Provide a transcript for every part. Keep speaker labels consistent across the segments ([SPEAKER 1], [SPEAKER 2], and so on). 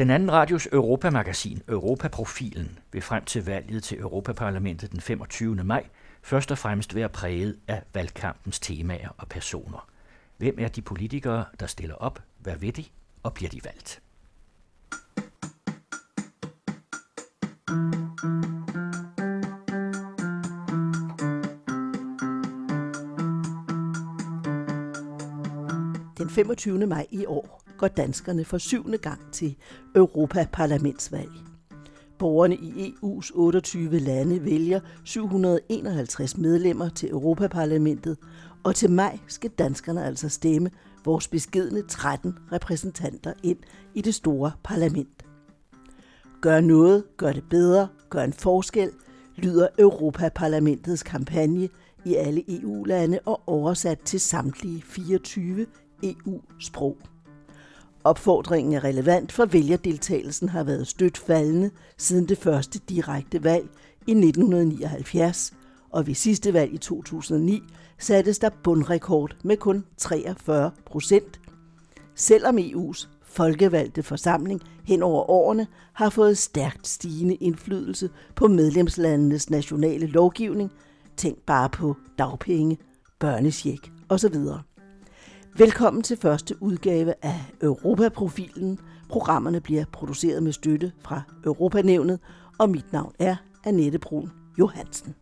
[SPEAKER 1] Den anden radios Europamagasin, Europaprofilen, vil frem til valget til Europaparlamentet den 25. maj først og fremmest være præget af valgkampens temaer og personer. Hvem er de politikere, der stiller op? Hvad ved de? Og bliver de valgt?
[SPEAKER 2] Den 25. maj i år går danskerne for syvende gang til Europaparlamentsvalg. Borgerne i EU's 28 lande vælger 751 medlemmer til Europaparlamentet, og til maj skal danskerne altså stemme vores beskedne 13 repræsentanter ind i det store parlament. Gør noget, gør det bedre, gør en forskel, lyder Europaparlamentets kampagne i alle EU-lande og oversat til samtlige 24 EU-sprog. Opfordringen er relevant, for vælgerdeltagelsen har været stødt faldende siden det første direkte valg i 1979, og ved sidste valg i 2009 sattes der bundrekord med kun 43 procent. Selvom EU's folkevalgte forsamling hen over årene har fået stærkt stigende indflydelse på medlemslandenes nationale lovgivning, tænk bare på dagpenge, børnesjek osv. Velkommen til første udgave af Europaprofilen. Programmerne bliver produceret med støtte fra Europanævnet, og mit navn er Annette Brun Johansen.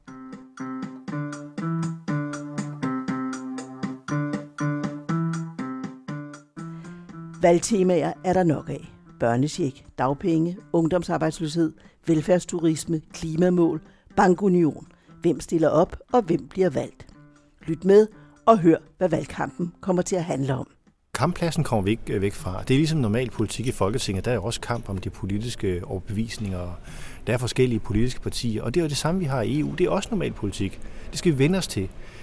[SPEAKER 2] Valgtemaer er der nok af. Børnesjek, dagpenge, ungdomsarbejdsløshed, velfærdsturisme, klimamål, bankunion. Hvem stiller op, og hvem bliver valgt? Lyt med og hør, hvad valgkampen kommer til at handle om.
[SPEAKER 3] Kamppladsen kommer vi ikke øh, væk fra. Det er ligesom normal politik i Folketinget. Der er også kamp om de politiske overbevisninger. Der er forskellige politiske partier, og det er jo det samme, vi har i EU. Det er også normal politik. Det skal vi vende os til.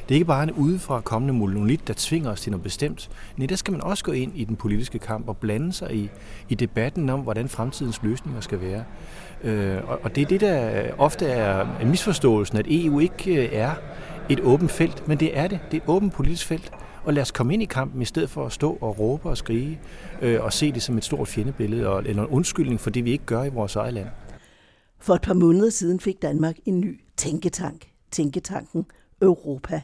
[SPEAKER 3] Det er ikke bare en udefra kommende monolit, der tvinger os til noget bestemt. Nej, der skal man også gå ind i den politiske kamp og blande sig i, i debatten om, hvordan fremtidens løsninger skal være. Øh, og det er det, der ofte er misforståelsen, at EU ikke øh, er et åbent felt, men det er det. Det er et åbent politisk felt. Og lad os komme ind i kampen, i stedet for at stå og råbe og skrige, øh, og se det som et stort fjendebillede, og, eller en undskyldning for det, vi ikke gør i vores eget land.
[SPEAKER 2] For et par måneder siden fik Danmark en ny tænketank, Tænketanken Europa,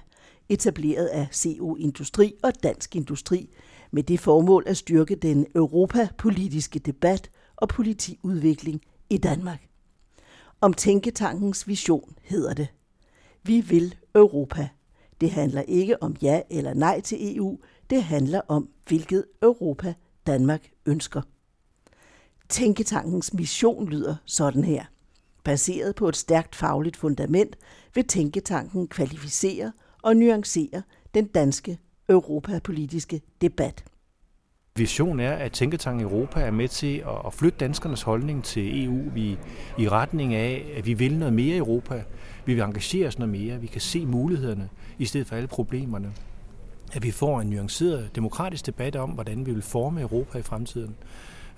[SPEAKER 2] etableret af CO Industri og Dansk Industri, med det formål at styrke den europapolitiske debat og politiudvikling i Danmark. Om Tænketankens vision hedder det. Vi vil Europa. Det handler ikke om ja eller nej til EU, det handler om, hvilket Europa Danmark ønsker. Tænketankens mission lyder sådan her. Baseret på et stærkt fagligt fundament vil Tænketanken kvalificere og nuancere den danske europapolitiske debat.
[SPEAKER 3] Vision er, at Tænketanken Europa er med til at flytte danskernes holdning til EU vi, i retning af, at vi vil noget mere i Europa. Vi vil engagere os noget mere. Vi kan se mulighederne i stedet for alle problemerne. At vi får en nuanceret demokratisk debat om, hvordan vi vil forme Europa i fremtiden.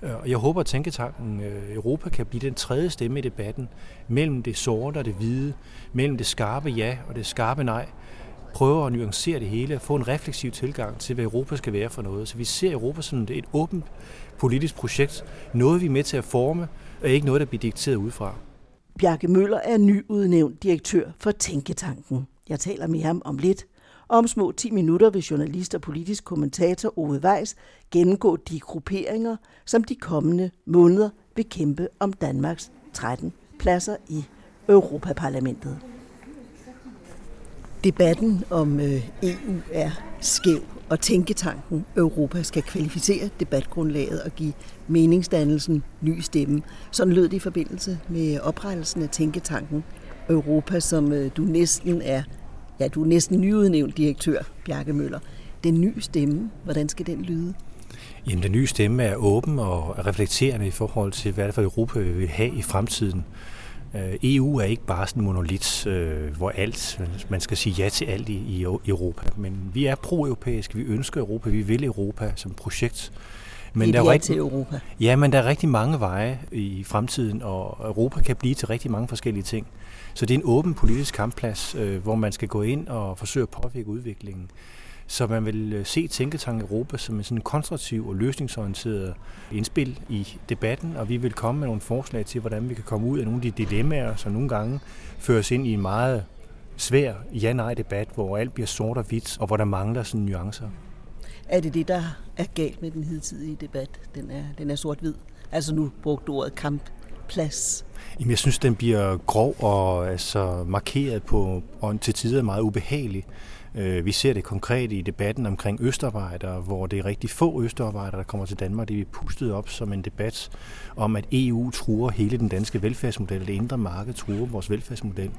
[SPEAKER 3] Øh, og jeg håber, at Tænketanken øh, Europa kan blive den tredje stemme i debatten mellem det sorte og det hvide, mellem det skarpe ja og det skarpe nej, Prøve at nuancere det hele og få en refleksiv tilgang til, hvad Europa skal være for noget. Så vi ser Europa som et åbent politisk projekt, noget vi er med til at forme, og ikke noget, der bliver dikteret udefra.
[SPEAKER 2] Bjarke Møller er nyudnævnt direktør for Tænketanken. Jeg taler med ham om lidt. Om små 10 minutter vil journalist og politisk kommentator Ove Weiss gennemgå de grupperinger, som de kommende måneder vil kæmpe om Danmarks 13 pladser i Europaparlamentet. Debatten om øh, EU er skæv, og tænketanken Europa skal kvalificere debatgrundlaget og give meningsdannelsen ny stemme. Sådan lød det i forbindelse med oprettelsen af tænketanken Europa, som øh, du næsten er, ja, du er næsten nyudnævnt direktør, Bjarke Møller. Den nye stemme, hvordan skal den lyde?
[SPEAKER 3] Jamen, den nye stemme er åben og reflekterende i forhold til, hvad det for Europa vi vil have i fremtiden. Øh, EU er ikke bare sådan en monolit, øh, hvor alt, man skal sige ja til alt i, i Europa. Men vi er pro-europæiske, vi ønsker Europa, vi vil Europa som projekt.
[SPEAKER 2] Men der er rigtig, til Europa.
[SPEAKER 3] Ja, men der er rigtig mange veje i fremtiden, og Europa kan blive til rigtig mange forskellige ting. Så det er en åben politisk kampplads, øh, hvor man skal gå ind og forsøge at påvirke udviklingen. Så man vil øh, se Tænketank Europa som en sådan konstruktiv og løsningsorienteret indspil i debatten, og vi vil komme med nogle forslag til, hvordan vi kan komme ud af nogle af de dilemmaer, som nogle gange føres ind i en meget svær ja-nej-debat, hvor alt bliver sort og hvidt, og hvor der mangler sådan nuancer.
[SPEAKER 2] Er det det, der er galt med den hidtidige debat? Den er, den er sort-hvid. Altså nu brugt ordet kampplads.
[SPEAKER 3] Jamen, jeg synes, den bliver grov og altså, markeret på, og til tider meget ubehagelig. Øh, vi ser det konkret i debatten omkring østarbejdere, hvor det er rigtig få østarbejdere, der kommer til Danmark. Det er pustet op som en debat om, at EU truer hele den danske velfærdsmodel, det indre marked truer vores velfærdsmodel.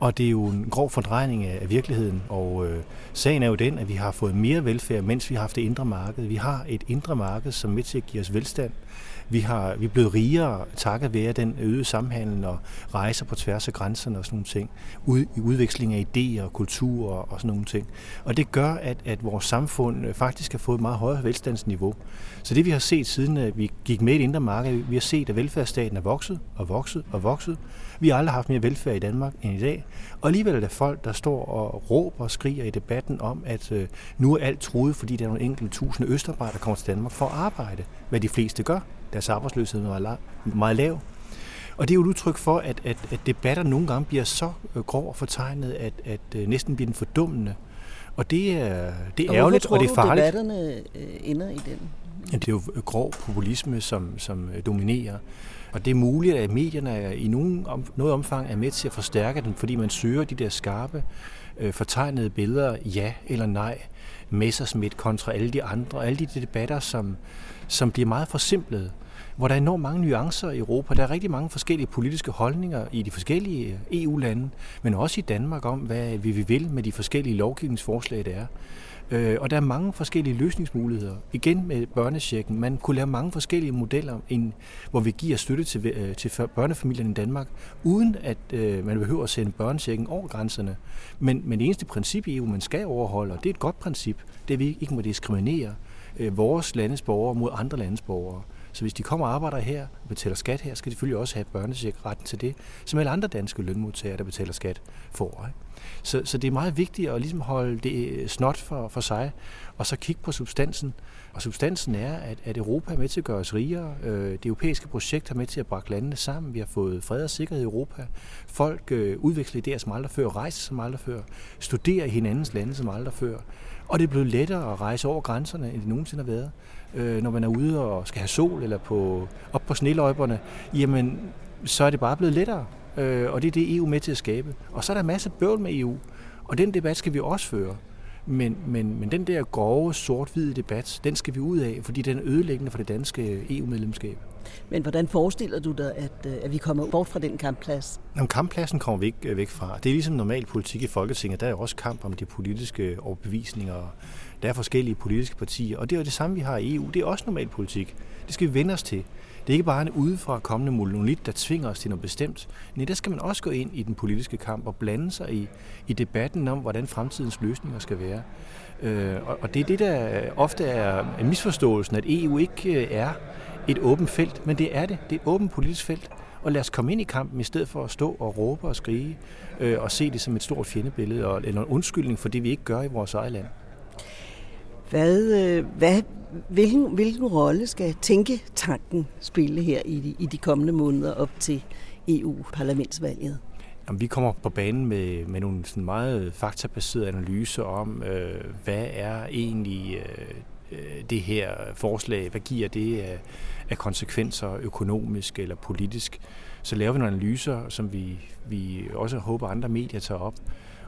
[SPEAKER 3] Og det er jo en grov fordrejning af virkeligheden, og øh, sagen er jo den, at vi har fået mere velfærd, mens vi har haft det indre marked. Vi har et indre marked, som er med til at give os velstand. Vi, har, vi er blevet rigere takket være den øgede samhandel og rejser på tværs af grænserne og sådan nogle ting. Ud, udveksling af idéer og kultur og sådan nogle ting. Og det gør, at, at vores samfund øh, faktisk har fået et meget højere velstandsniveau. Så det vi har set siden at vi gik med i det indre marked, vi har set, at velfærdsstaten er vokset og vokset og vokset. Vi har aldrig haft mere velfærd i Danmark end i dag. Og alligevel er der folk, der står og råber og skriger i debatten om, at øh, nu er alt truet, fordi der er nogle enkelte tusinde østarbejdere, der kommer til Danmark for at arbejde, hvad de fleste gør. Deres arbejdsløshed er meget, meget lav. Og det er jo et udtryk for, at, at, at debatter nogle gange bliver så øh, grov og fortegnet, at, at, at øh, næsten bliver den fordummende. Og det er, det er ærgerligt,
[SPEAKER 2] og
[SPEAKER 3] det er farligt.
[SPEAKER 2] Og debatterne øh, ender i den?
[SPEAKER 3] Det er jo grov populisme, som, som dominerer. Og det er muligt, at medierne i nogen, om, noget omfang er med til at forstærke den, fordi man søger de der skarpe, øh, fortegnede billeder, ja eller nej, Messersmith kontra alle de andre, alle de debatter, som, som bliver meget forsimplede hvor der er enormt mange nuancer i Europa. Der er rigtig mange forskellige politiske holdninger i de forskellige øh, EU-lande, men også i Danmark om, hvad vi vil med de forskellige lovgivningsforslag, der er. Øh, og der er mange forskellige løsningsmuligheder. Igen med børnesjekken. Man kunne lave mange forskellige modeller, hvor vi giver støtte til, øh, til børnefamilierne i Danmark, uden at øh, man behøver at sende børnesjekken over grænserne. Men, men det eneste princip i EU, man skal overholde, og det er et godt princip, det er, at vi ikke må diskriminere øh, vores landes borgere mod andre landes borgere. Så hvis de kommer og arbejder her og betaler skat her, skal de selvfølgelig også have børnesjek retten til det, som alle andre danske lønmodtagere, der betaler skat, får. Ikke? Så, så det er meget vigtigt at ligesom holde det øh, snot for, for sig, og så kigge på substansen. Og substansen er, at, at Europa er med til at gøre os rigere. Øh, det europæiske projekt har med til at brække landene sammen. Vi har fået fred og sikkerhed i Europa. Folk øh, udvikler idéer som aldrig før, rejser som aldrig før, studerer i hinandens lande som aldrig før. Og det er blevet lettere at rejse over grænserne, end det nogensinde har været. Øh, når man er ude og skal have sol eller på, op på sneløjperne, jamen så er det bare blevet lettere. Øh, og det er det EU med til at skabe. Og så er der masser af bøvl med EU, og den debat skal vi også føre. Men, men, men den der grove, sort-hvide debat, den skal vi ud af, fordi den er ødelæggende for det danske EU-medlemskab.
[SPEAKER 2] Men hvordan forestiller du dig, at, øh, at vi kommer bort fra den kampplads?
[SPEAKER 3] Jamen, kamppladsen kommer vi ikke øh, væk fra. Det er ligesom normal politik i Folketinget. Der er også kamp om de politiske overbevisninger. Der er forskellige politiske partier, og det er jo det samme, vi har i EU. Det er også normal politik. Det skal vi vende os til. Det er ikke bare en udefra kommende monolit, der tvinger os til noget bestemt. Nej, der skal man også gå ind i den politiske kamp og blande sig i, i debatten om, hvordan fremtidens løsninger skal være. Øh, og, og det er det, der ofte er misforståelsen, at EU ikke øh, er et åbent felt, men det er det. Det er et åbent politisk felt. Og lad os komme ind i kampen, i stedet for at stå og råbe og skrige, øh, og se det som et stort fjendebillede, og, eller en undskyldning for det, vi ikke gør i vores eget land.
[SPEAKER 2] Hvad, øh, hvad, hvilken, hvilken rolle skal tænketanken spille her i de, i de kommende måneder op til EU-parlamentsvalget?
[SPEAKER 3] Jamen, vi kommer på banen med, med nogle sådan meget faktabaserede analyser om, øh, hvad er egentlig øh, øh, det her forslag, hvad giver det af, af konsekvenser økonomisk eller politisk. Så laver vi nogle analyser, som vi, vi også håber andre medier tager op,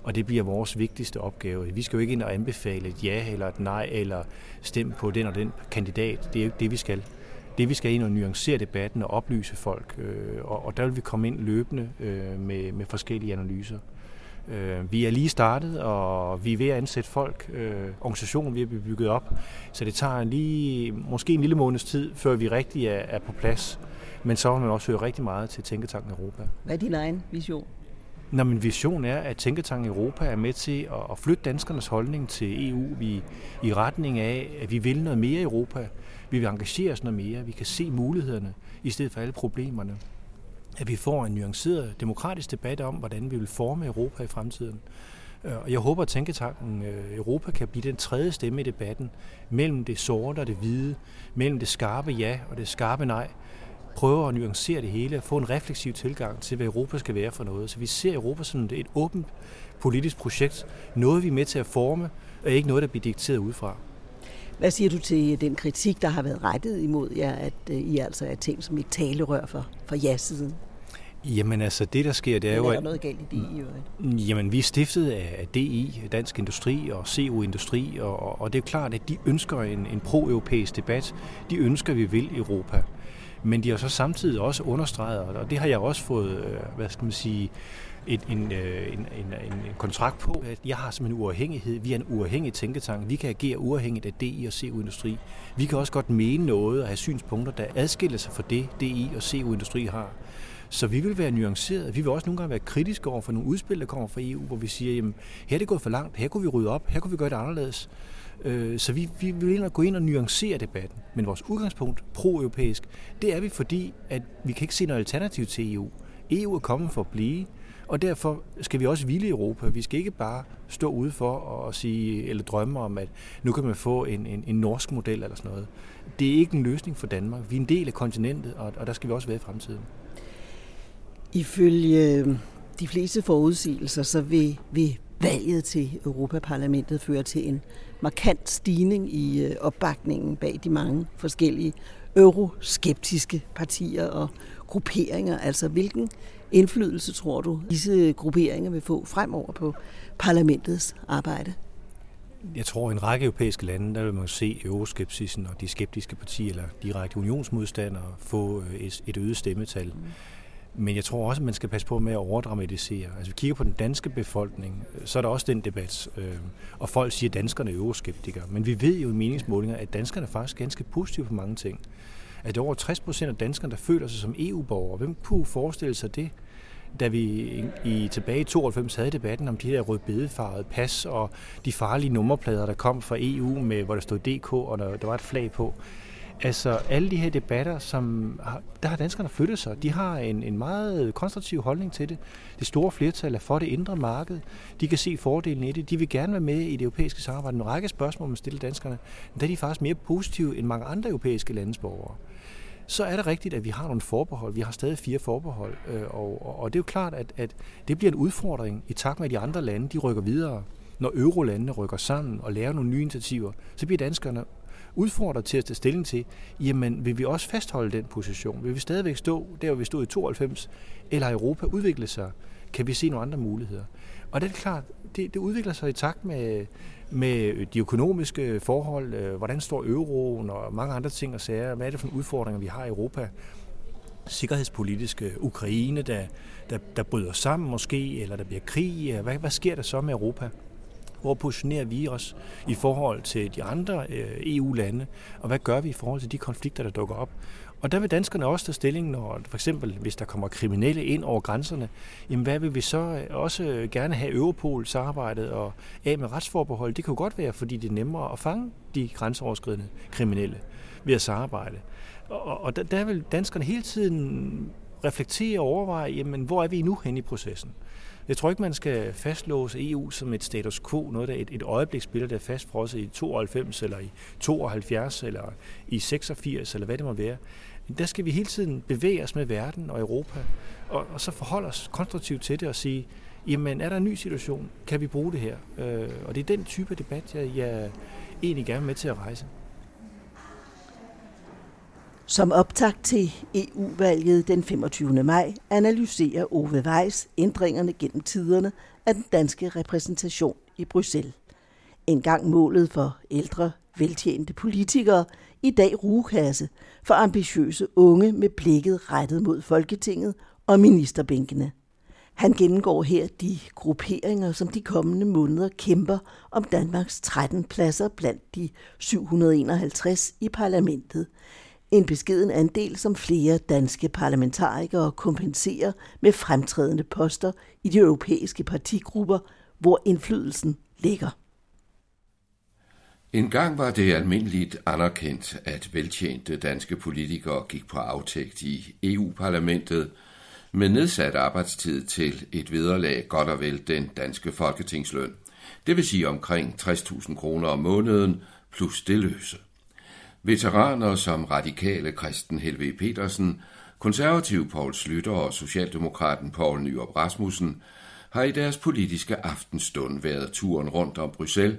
[SPEAKER 3] og det bliver vores vigtigste opgave. Vi skal jo ikke ind og anbefale et ja eller et nej, eller stemme på den og den kandidat. Det er jo ikke det, vi skal. Det vi skal ind og nuancere debatten og oplyse folk, øh, og, og der vil vi komme ind løbende øh, med, med forskellige analyser. Øh, vi er lige startet, og vi er ved at ansætte folk. Øh, organisationen vi er bygget op, så det tager lige måske en lille måneds tid, før vi rigtig er, er på plads. Men så har man også hørt rigtig meget til Tænketanken Europa.
[SPEAKER 2] Hvad er din egen vision?
[SPEAKER 3] Når min vision er, at Tænketanken Europa er med til at flytte danskernes holdning til EU vi, i retning af, at vi vil noget mere i Europa. Vi vil engagere os noget mere. Vi kan se mulighederne i stedet for alle problemerne. At vi får en nuanceret demokratisk debat om, hvordan vi vil forme Europa i fremtiden. Øh, og Jeg håber, at Tænketanken øh, Europa kan blive den tredje stemme i debatten mellem det sorte og det hvide, mellem det skarpe ja og det skarpe nej, prøver at nuancere det hele og få en refleksiv tilgang til, hvad Europa skal være for noget. Så vi ser Europa som et åbent politisk projekt, noget vi er med til at forme, og ikke noget, der bliver dikteret udefra.
[SPEAKER 2] Hvad siger du til den kritik, der har været rettet imod jer, at øh, I altså er ting som et talerør for, for ja-siden?
[SPEAKER 3] Jamen altså, det der sker, det er jo...
[SPEAKER 2] Der er noget galt i DI, jo.
[SPEAKER 3] Jamen, vi er stiftet af DI, Dansk Industri og CO Industri, og, og det er klart, at de ønsker en, en pro-europæisk debat. De ønsker, at vi vil Europa. Men de har så samtidig også understreget, og det har jeg også fået, øh, hvad skal man sige, et, øh, en, en, en, en kontrakt på, at jeg har som en uafhængighed. Vi er en uafhængig tænketank. Vi kan agere uafhængigt af DI og CO-industri. Vi kan også godt mene noget og have synspunkter, der adskiller sig fra det, DI og CO-industri har. Så vi vil være nuanceret. Vi vil også nogle gange være kritiske over for nogle udspil, der kommer fra EU, hvor vi siger, jamen, her er det gået for langt, her kunne vi rydde op, her kunne vi gøre det anderledes. Øh, så vi, vi vil ind og gå ind og nuancere debatten. Men vores udgangspunkt, pro-europæisk, det er vi, fordi at vi kan ikke se noget alternativ til EU. EU er kommet for at blive, og derfor skal vi også hvile i Europa. Vi skal ikke bare stå ude for og sige, eller drømme om, at nu kan man få en, en, en norsk model eller sådan noget. Det er ikke en løsning for Danmark. Vi er en del af kontinentet, og, og der skal vi også være i fremtiden.
[SPEAKER 2] Ifølge de fleste forudsigelser, så vil, vil valget til Europaparlamentet føre til en markant stigning i øh, opbakningen bag de mange forskellige euroskeptiske partier og grupperinger. Altså hvilken indflydelse tror du, disse grupperinger vil få fremover på parlamentets arbejde?
[SPEAKER 3] Jeg tror, at i en række europæiske lande, der vil man se euroskepsisen og de skeptiske partier eller direkte unionsmodstandere få øh, et øget stemmetal. Mm. Men jeg tror også, at man skal passe på med at overdramatisere. Altså, vi kigger på den danske befolkning, øh, så er der også den debat. Øh, og folk siger, at danskerne er euroskeptikere. Men vi ved jo i meningsmålinger, at danskerne er faktisk ganske positive på mange ting. At det er over 60 procent af danskerne, der føler sig som EU-borgere. Hvem kunne forestille sig det? da vi i tilbage i 92 havde debatten om de her rødbedefarvede pas og de farlige nummerplader, der kom fra EU, med, hvor der stod DK og der, der var et flag på. Altså alle de her debatter, som har, der har danskerne flyttet sig. De har en, en meget konstruktiv holdning til det. Det store flertal er for det indre marked. De kan se fordelen i det. De vil gerne være med i det europæiske samarbejde. En række spørgsmål, man stiller danskerne, men der er de faktisk mere positive end mange andre europæiske landes borgere. Så er det rigtigt, at vi har nogle forbehold. Vi har stadig fire forbehold. Øh, og, og, og det er jo klart, at, at det bliver en udfordring i takt med, at de andre lande de rykker videre. Når eurolandene rykker sammen og laver nogle nye initiativer, så bliver danskerne udfordret til at tage stilling til, jamen vil vi også fastholde den position? Vil vi stadigvæk stå der, hvor vi stod i 92? Eller har Europa udviklet sig? Kan vi se nogle andre muligheder? Og det er klart, det, det udvikler sig i takt med, med de økonomiske forhold. Øh, hvordan står euroen og mange andre ting og sager? Hvad er det for udfordringer, vi har i Europa? sikkerhedspolitiske Ukraine, der, der, der bryder sammen måske, eller der bliver krig. Hvad, hvad sker der så med Europa? Hvor positionerer vi os i forhold til de andre øh, EU-lande, og hvad gør vi i forhold til de konflikter, der dukker op? Og der vil danskerne også tage stilling, når for eksempel, hvis der kommer kriminelle ind over grænserne, jamen hvad vil vi så øh, også gerne have Europol samarbejdet og af med retsforbehold? Det kan jo godt være, fordi det er nemmere at fange de grænseoverskridende kriminelle ved at samarbejde. Og, og der, der vil danskerne hele tiden reflektere og overveje, jamen hvor er vi nu hen i processen? Jeg tror ikke, man skal fastlåse EU som et status quo, noget der et, et øjebliksbillede, der er fastfrosset i 92 eller i 72 eller i 86 eller hvad det må være. Der skal vi hele tiden bevæge os med verden og Europa, og, og så forholde os konstruktivt til det og sige, jamen er der en ny situation? Kan vi bruge det her? Øh, og det er den type debat, jeg, jeg egentlig gerne er med til at rejse.
[SPEAKER 2] Som optakt til EU-valget den 25. maj analyserer Ove Weiss ændringerne gennem tiderne af den danske repræsentation i Bruxelles. En gang målet for ældre, veltjente politikere, i dag rugekasse for ambitiøse unge med blikket rettet mod Folketinget og ministerbænkene. Han gennemgår her de grupperinger, som de kommende måneder kæmper om Danmarks 13 pladser blandt de 751 i parlamentet, en beskeden andel, som flere danske parlamentarikere kompenserer med fremtrædende poster i de europæiske partigrupper, hvor indflydelsen ligger.
[SPEAKER 4] En gang var det almindeligt anerkendt, at veltjente danske politikere gik på aftægt i EU-parlamentet, med nedsat arbejdstid til et vederlag godt og vel den danske folketingsløn. Det vil sige omkring 60.000 kroner om måneden plus det løse. Veteraner som radikale Kristen Helve Petersen, konservativ Paul Slytter og socialdemokraten Paul Nyrup Rasmussen har i deres politiske aftenstund været turen rundt om Bruxelles,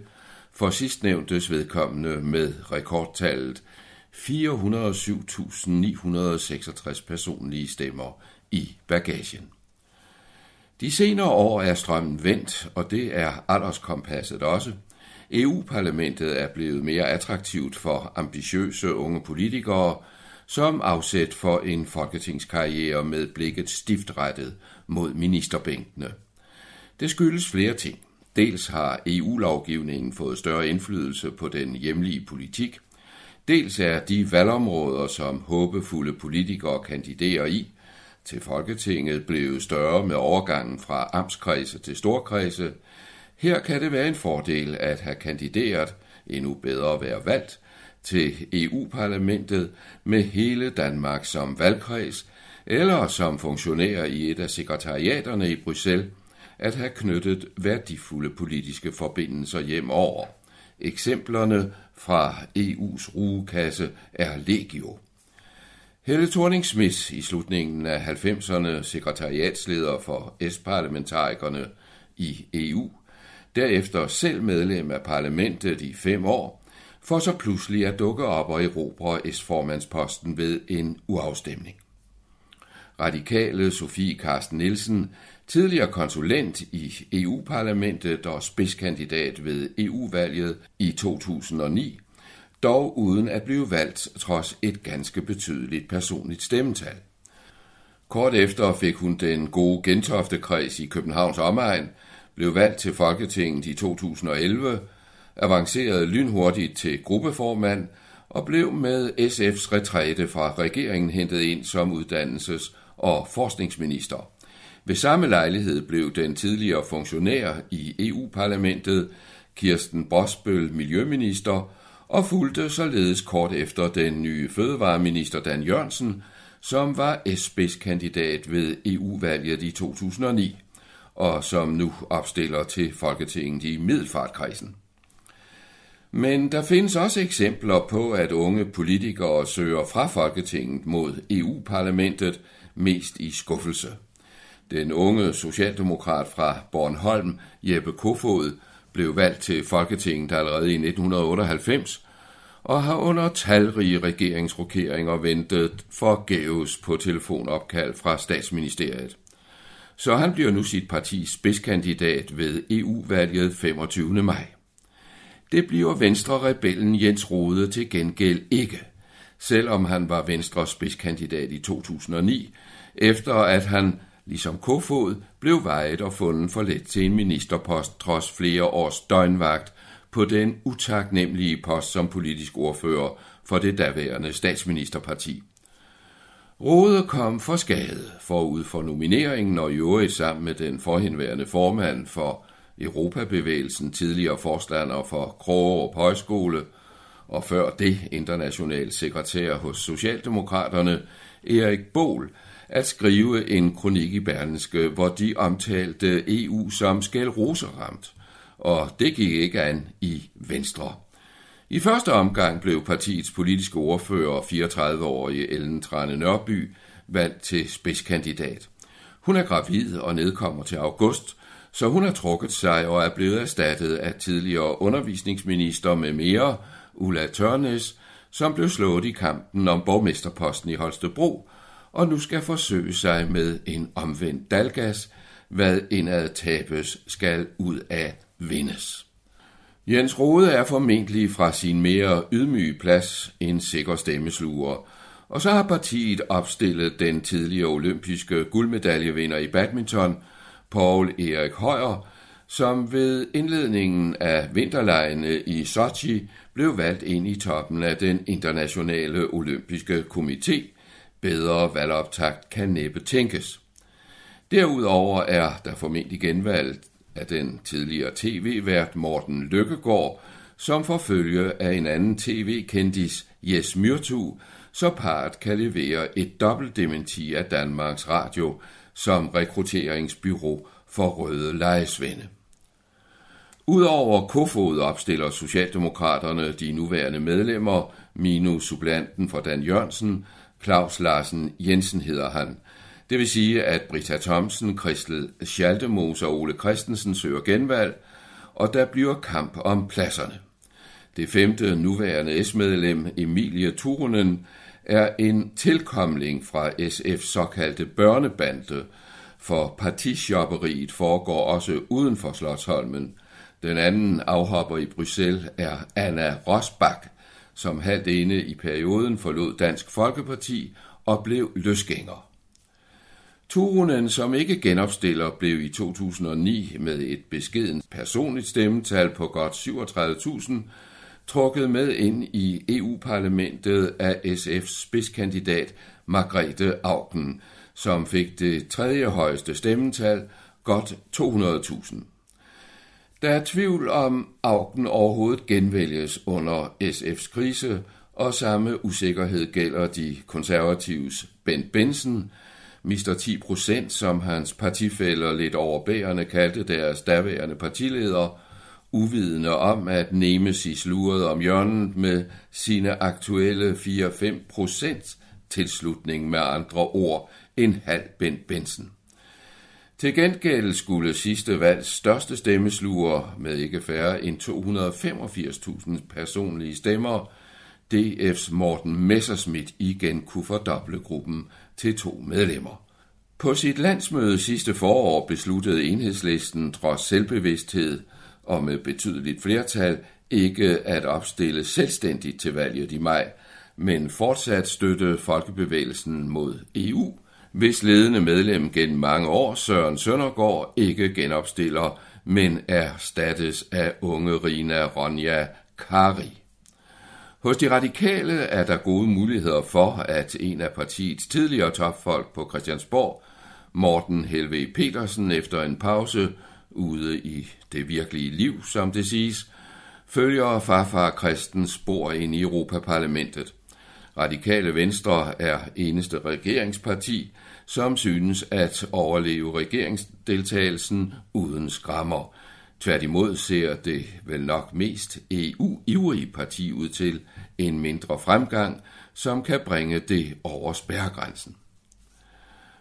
[SPEAKER 4] for sidstnævntes vedkommende med rekordtallet 407.966 personlige stemmer i bagagen. De senere år er strømmen vendt, og det er alderskompasset også. EU-parlamentet er blevet mere attraktivt for ambitiøse unge politikere, som afsæt for en folketingskarriere med blikket stift rettet mod ministerbænkene. Det skyldes flere ting. Dels har EU-lovgivningen fået større indflydelse på den hjemlige politik. Dels er de valgområder, som håbefulde politikere kandiderer i, til Folketinget blevet større med overgangen fra amtskredse til storkredse. Her kan det være en fordel at have kandideret, endnu bedre at være valgt, til EU-parlamentet med hele Danmark som valgkreds, eller som funktionær i et af sekretariaterne i Bruxelles, at have knyttet værdifulde politiske forbindelser hjem over. Eksemplerne fra EU's rugekasse er legio. Helle thorning Schmidt i slutningen af 90'erne sekretariatsleder for S-parlamentarikerne i EU, derefter selv medlem af parlamentet i fem år, for så pludselig at dukke op og erobre S-formandsposten ved en uafstemning. Radikale Sofie Karsten Nielsen, tidligere konsulent i EU-parlamentet og spidskandidat ved EU-valget i 2009, dog uden at blive valgt trods et ganske betydeligt personligt stemmetal. Kort efter fik hun den gode Gentofte-kreds i Københavns omegn, blev valgt til Folketinget i 2011, avancerede lynhurtigt til gruppeformand og blev med SF's retræte fra regeringen hentet ind som uddannelses- og forskningsminister. Ved samme lejlighed blev den tidligere funktionær i EU-parlamentet, Kirsten Bosbøl, miljøminister, og fulgte således kort efter den nye fødevareminister Dan Jørgensen, som var SB's kandidat ved EU-valget i 2009, og som nu opstiller til Folketinget i Middelfartkredsen. Men der findes også eksempler på, at unge politikere søger fra Folketinget mod EU-parlamentet mest i skuffelse. Den unge socialdemokrat fra Bornholm, Jeppe Kofod, blev valgt til Folketinget allerede i 1998 og har under talrige regeringsrokeringer ventet forgæves på telefonopkald fra statsministeriet. Så han bliver nu sit partis spidskandidat ved EU-valget 25. maj. Det bliver Venstre-rebellen Jens Rode til gengæld ikke, selvom han var Venstres spidskandidat i 2009, efter at han ligesom Kofod, blev vejet og fundet for let til en ministerpost trods flere års døgnvagt på den utaknemmelige post som politisk ordfører for det daværende statsministerparti. Rode kom for skade forud for nomineringen og i øvrigt sammen med den forhenværende formand for Europabevægelsen, tidligere forstander for Krogerup Højskole, og før det international sekretær hos Socialdemokraterne, Erik Bol, at skrive en kronik i Berlingske, hvor de omtalte EU som skælroseramt, og det gik ikke an i Venstre. I første omgang blev partiets politiske ordfører, 34-årige Ellen Trane Nørby, valgt til spidskandidat. Hun er gravid og nedkommer til august, så hun har trukket sig og er blevet erstattet af tidligere undervisningsminister med mere, Ulla Tørnes, som blev slået i kampen om borgmesterposten i Holstebro, og nu skal forsøge sig med en omvendt dalgas, hvad indad tabes skal ud af vindes. Jens Rode er formentlig fra sin mere ydmyge plads en sikker stemmesluger, og så har partiet opstillet den tidligere olympiske guldmedaljevinder i badminton, Paul Erik Højer, som ved indledningen af vinterlejene i Sochi blev valgt ind i toppen af den internationale olympiske komité, bedre valgoptakt kan næppe tænkes. Derudover er der formentlig genvalgt af den tidligere tv-vært Morten Lykkegaard, som forfølge af en anden tv-kendis, Jes Myrtu, så part kan levere et dobbelt dementi af Danmarks Radio, som rekrutteringsbyrå for røde lejesvende. Udover Kofod opstiller Socialdemokraterne de nuværende medlemmer, minus supplanten for Dan Jørgensen, Claus Larsen Jensen hedder han. Det vil sige, at Britta Thomsen, Christel Schaldemose og Ole Christensen søger genvalg, og der bliver kamp om pladserne. Det femte nuværende S-medlem, Emilie Turunen, er en tilkomling fra SF's såkaldte børnebande, for partishopperiet foregår også uden for Slottsholmen. Den anden afhopper i Bruxelles er Anna Rosbach, som halvt inde i perioden forlod Dansk Folkeparti og blev løsgænger. Turunen, som ikke genopstiller, blev i 2009 med et beskeden personligt stemmetal på godt 37.000 trukket med ind i EU-parlamentet af SF's spidskandidat Margrethe Augen, som fik det tredje højeste stemmetal, godt 200.000. Der er tvivl om Augen overhovedet genvælges under SF's krise, og samme usikkerhed gælder de konservatives Bent Benson, Mr. 10 procent, som hans partifælder lidt overbærende kaldte deres daværende partileder, uvidende om, at Nemesis lurede om hjørnet med sine aktuelle 4-5 procent tilslutning med andre ord en halv Bent Benson. Til gengæld skulle sidste valgs største stemmesluger med ikke færre end 285.000 personlige stemmer, DF's Morten Messerschmidt igen kunne fordoble gruppen til to medlemmer. På sit landsmøde sidste forår besluttede enhedslisten trods selvbevidsthed og med betydeligt flertal ikke at opstille selvstændigt til valget i maj, men fortsat støtte folkebevægelsen mod EU, hvis ledende medlem gennem mange år, Søren Søndergaard, ikke genopstiller, men erstattes af unge Rina Ronja Kari. Hos de radikale er der gode muligheder for, at en af partiets tidligere topfolk på Christiansborg, Morten Helve Petersen, efter en pause ude i det virkelige liv, som det siges, følger farfar Kristens spor ind i Europaparlamentet. Radikale Venstre er eneste regeringsparti, som synes at overleve regeringsdeltagelsen uden skrammer. Tværtimod ser det vel nok mest EU-ivrige parti ud til en mindre fremgang, som kan bringe det over spærregrænsen.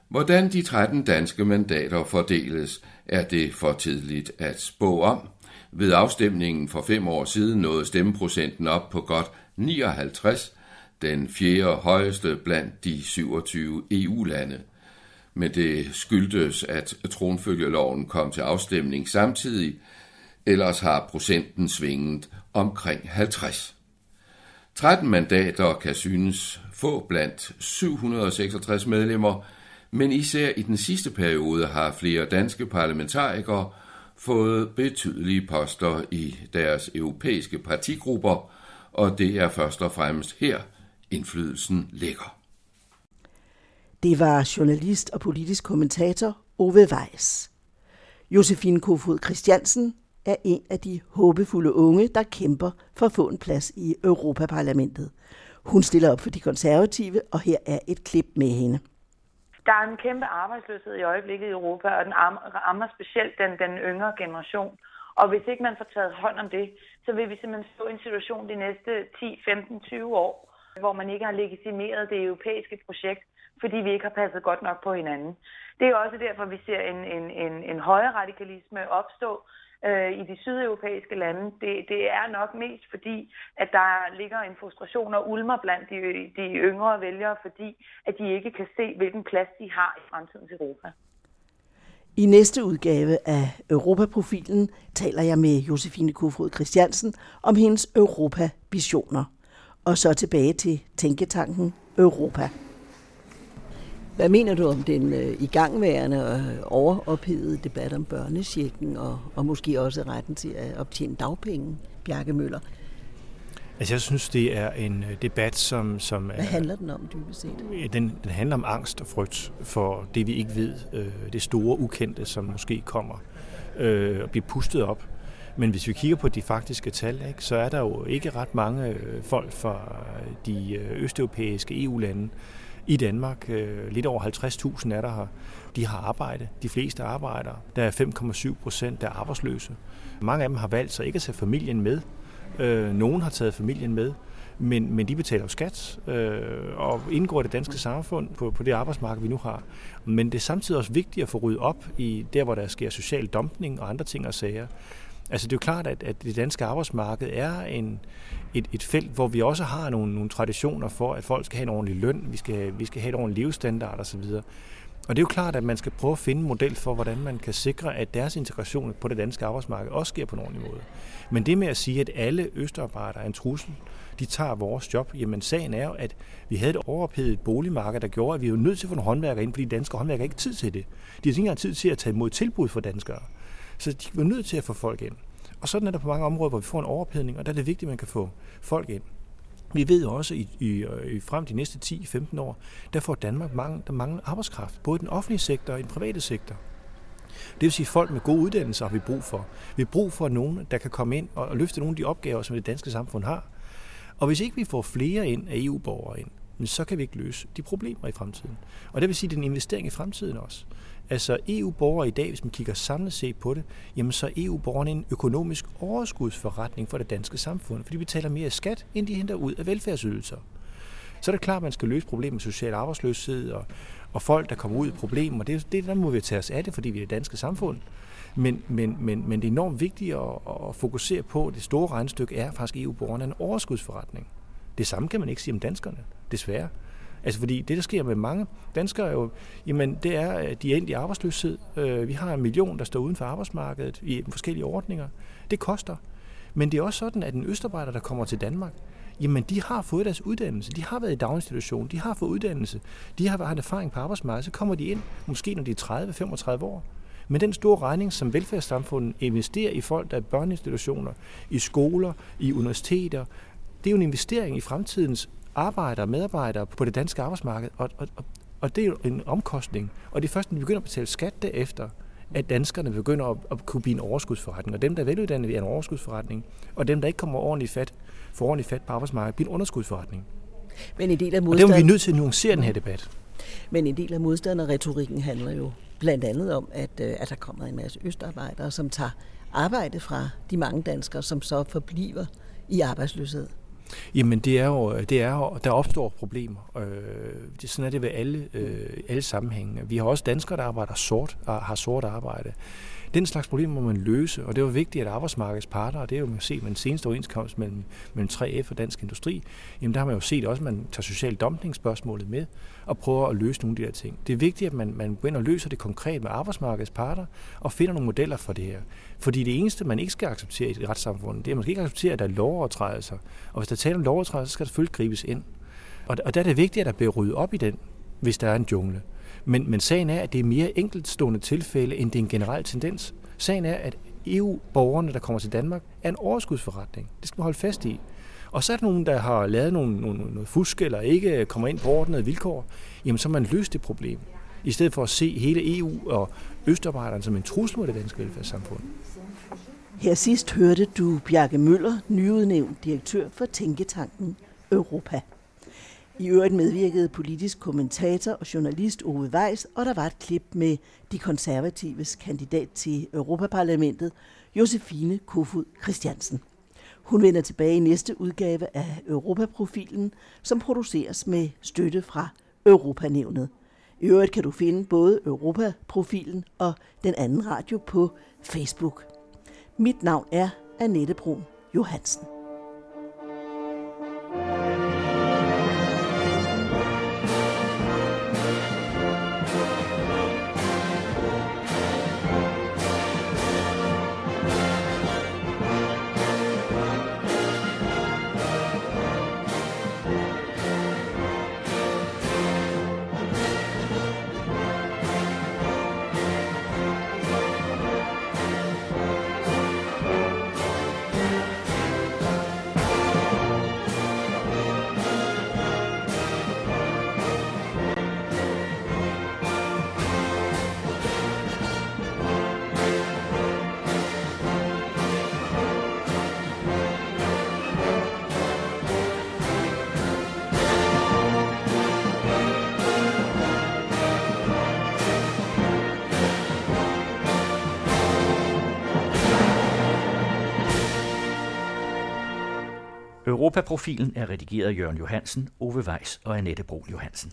[SPEAKER 4] Hvordan de 13 danske mandater fordeles, er det for tidligt at spå om. Ved afstemningen for fem år siden nåede stemmeprocenten op på godt 59, den fjerde højeste blandt de 27 EU-lande. Men det skyldtes, at tronfølgeloven kom til afstemning samtidig, ellers har procenten svinget omkring 50. 13 mandater kan synes få blandt 766 medlemmer, men især i den sidste periode har flere danske parlamentarikere fået betydelige poster i deres europæiske partigrupper, og det er først og fremmest her, indflydelsen ligger.
[SPEAKER 2] Det var journalist og politisk kommentator Ove Weiss. Josefine Kofod Christiansen er en af de håbefulde unge, der kæmper for at få en plads i Europaparlamentet. Hun stiller op for de konservative, og her er et klip med hende.
[SPEAKER 5] Der er en kæmpe arbejdsløshed i øjeblikket i Europa, og den rammer specielt den, den yngre generation. Og hvis ikke man får taget hånd om det, så vil vi simpelthen stå i en situation de næste 10, 15, 20 år, hvor man ikke har legitimeret det europæiske projekt, fordi vi ikke har passet godt nok på hinanden. Det er også derfor, vi ser en, en, en, en højere radikalisme opstå, øh, i de sydeuropæiske lande, det, det er nok mest fordi, at der ligger en frustration og ulmer blandt de, de yngre vælgere, fordi at de ikke kan se, hvilken plads de har i fremtidens Europa.
[SPEAKER 2] I næste udgave af Europaprofilen taler jeg med Josefine Kofod Christiansen om hendes Europa-visioner. Og så tilbage til Tænketanken Europa. Hvad mener du om den øh, igangværende og overophedede debat om børnesjekken og, og måske også retten til at optjene dagpenge, Bjarke Møller?
[SPEAKER 3] Altså jeg synes, det er en øh, debat, som... som
[SPEAKER 2] Hvad handler den om dybest set?
[SPEAKER 3] Den, den handler om angst og frygt for det, vi ikke ved. Øh, det store ukendte, som måske kommer øh, og bliver pustet op. Men hvis vi kigger på de faktiske tal, ikke, så er der jo ikke ret mange øh, folk fra de østeuropæiske EU-lande, i Danmark. Øh, lidt over 50.000 er der her. De har arbejde. De fleste arbejder. Der er 5,7 procent, der er arbejdsløse. Mange af dem har valgt sig ikke at tage familien med. Øh, nogen har taget familien med men, men de betaler jo skat øh, og indgår i det danske samfund på, på det arbejdsmarked, vi nu har. Men det er samtidig også vigtigt at få ryddet op i der, hvor der sker social dumpning og andre ting og sager. Altså det er jo klart, at, at det danske arbejdsmarked er en, et, et felt, hvor vi også har nogle, nogle traditioner for, at folk skal have en ordentlig løn, vi skal, vi skal have en ordentlig levestandard osv. Og det er jo klart, at man skal prøve at finde en model for, hvordan man kan sikre, at deres integration på det danske arbejdsmarked også sker på en ordentlig måde. Men det med at sige, at alle østarbejdere er en trussel, de tager vores job, jamen sagen er jo, at vi havde et overophedet boligmarked, der gjorde, at vi er nødt til at få nogle håndværkere ind, fordi danske håndværkere ikke tid til det. De har ikke engang tid til at tage imod tilbud fra danskere. Så de var nødt til at få folk ind. Og sådan er der på mange områder, hvor vi får en overophedning, og der er det vigtigt, at man kan få folk ind. Vi ved også, i, i, i frem de næste 10-15 år, der får Danmark mange, der mangler arbejdskraft, både i den offentlige sektor og i den private sektor. Det vil sige, at folk med gode uddannelser har vi brug for. Vi har brug for nogen, der kan komme ind og løfte nogle af de opgaver, som det danske samfund har. Og hvis ikke vi får flere ind af EU-borgere ind, så kan vi ikke løse de problemer i fremtiden. Og det vil sige, at det er en investering i fremtiden også. Altså EU-borgere i dag, hvis man kigger samlet set på det, jamen så er EU-borgerne en økonomisk overskudsforretning for det danske samfund, fordi vi betaler mere skat, end de henter ud af velfærdsydelser. Så er det klart, at man skal løse problemet med social arbejdsløshed og, og folk, der kommer ud i problemer. Det, det der må vi tage os af det, fordi vi er det danske samfund. Men, men, men, men det er enormt vigtigt at, at fokusere på, at det store regnstykke er faktisk EU-borgerne en overskudsforretning. Det samme kan man ikke sige om danskerne, desværre. Altså fordi det, der sker med mange danskere er jo, jamen det er, at de er endt i arbejdsløshed. Øh, vi har en million, der står uden for arbejdsmarkedet i forskellige ordninger. Det koster. Men det er også sådan, at en østarbejder, der kommer til Danmark, jamen de har fået deres uddannelse, de har været i daginstitution, de har fået uddannelse, de har haft erfaring på arbejdsmarkedet, så kommer de ind, måske når de er 30-35 år. Men den store regning, som velfærdssamfundet investerer i folk, der er børneinstitutioner, i skoler, i universiteter, det er jo en investering i fremtidens arbejdere medarbejdere på det danske arbejdsmarked, og, og, og det er jo en omkostning. Og det er først, når vi begynder at betale skat derefter, at danskerne begynder at, at kunne blive en overskudsforretning. Og dem, der er veluddannede, er en overskudsforretning. Og dem, der ikke kommer ordentligt fat, får ordentligt fat på arbejdsmarkedet, bliver en underskudsforretning.
[SPEAKER 2] Men en del af
[SPEAKER 3] modstand... Og det er vi nødt til at nuancere den her debat.
[SPEAKER 2] Men en del af modstanderretorikken handler jo blandt andet om, at, øh, at der kommer en masse østarbejdere, som tager arbejde fra de mange danskere, som så forbliver i arbejdsløshed.
[SPEAKER 3] Jamen det er jo, det er jo, der opstår problemer. Øh, det, sådan er det ved alle, øh, alle sammenhænge. Vi har også danskere, der arbejder sort og har sort arbejde. Den slags problemer må man løse, og det var vigtigt, at arbejdsmarkedets parter, og det er jo man se med den seneste overenskomst mellem, mellem 3F og Dansk Industri, jamen der har man jo set også, at man tager social dumpningsspørgsmålet med og prøver at løse nogle af de der ting. Det er vigtigt, at man, man går ind og løser det konkret med arbejdsmarkedets parter og finder nogle modeller for det her. Fordi det eneste, man ikke skal acceptere i et retssamfund, det er, at man skal ikke acceptere, at der er lovovertrædelser. Og hvis der taler om lovovertrædelser, så skal der selvfølgelig gribes ind. Og, og der er det vigtigt, at der bliver ryddet op i den, hvis der er en jungle. Men, men sagen er, at det er mere enkeltstående tilfælde, end det er en generel tendens. Sagen er, at EU-borgerne, der kommer til Danmark, er en overskudsforretning. Det skal man holde fast i. Og så er der nogen, der har lavet nogle, nogle, noget fusk eller ikke kommer ind på ordnede vilkår. Jamen, så har man løst det problem. I stedet for at se hele EU og Østarbejderne som en trussel mod det danske velfærdssamfund.
[SPEAKER 2] Her sidst hørte du Bjarke Møller, nyudnævnt direktør for Tænketanken Europa. I øvrigt medvirkede politisk kommentator og journalist Ove Weiss, og der var et klip med de konservatives kandidat til Europaparlamentet, Josefine Kofod Christiansen. Hun vender tilbage i næste udgave af Europaprofilen, som produceres med støtte fra Europanævnet. I øvrigt kan du finde både Europaprofilen og den anden radio på Facebook. Mit navn er Annette Brun Johansen.
[SPEAKER 1] Europaprofilen er redigeret af Jørgen Johansen, Ove Weiss og Annette Brun Johansen.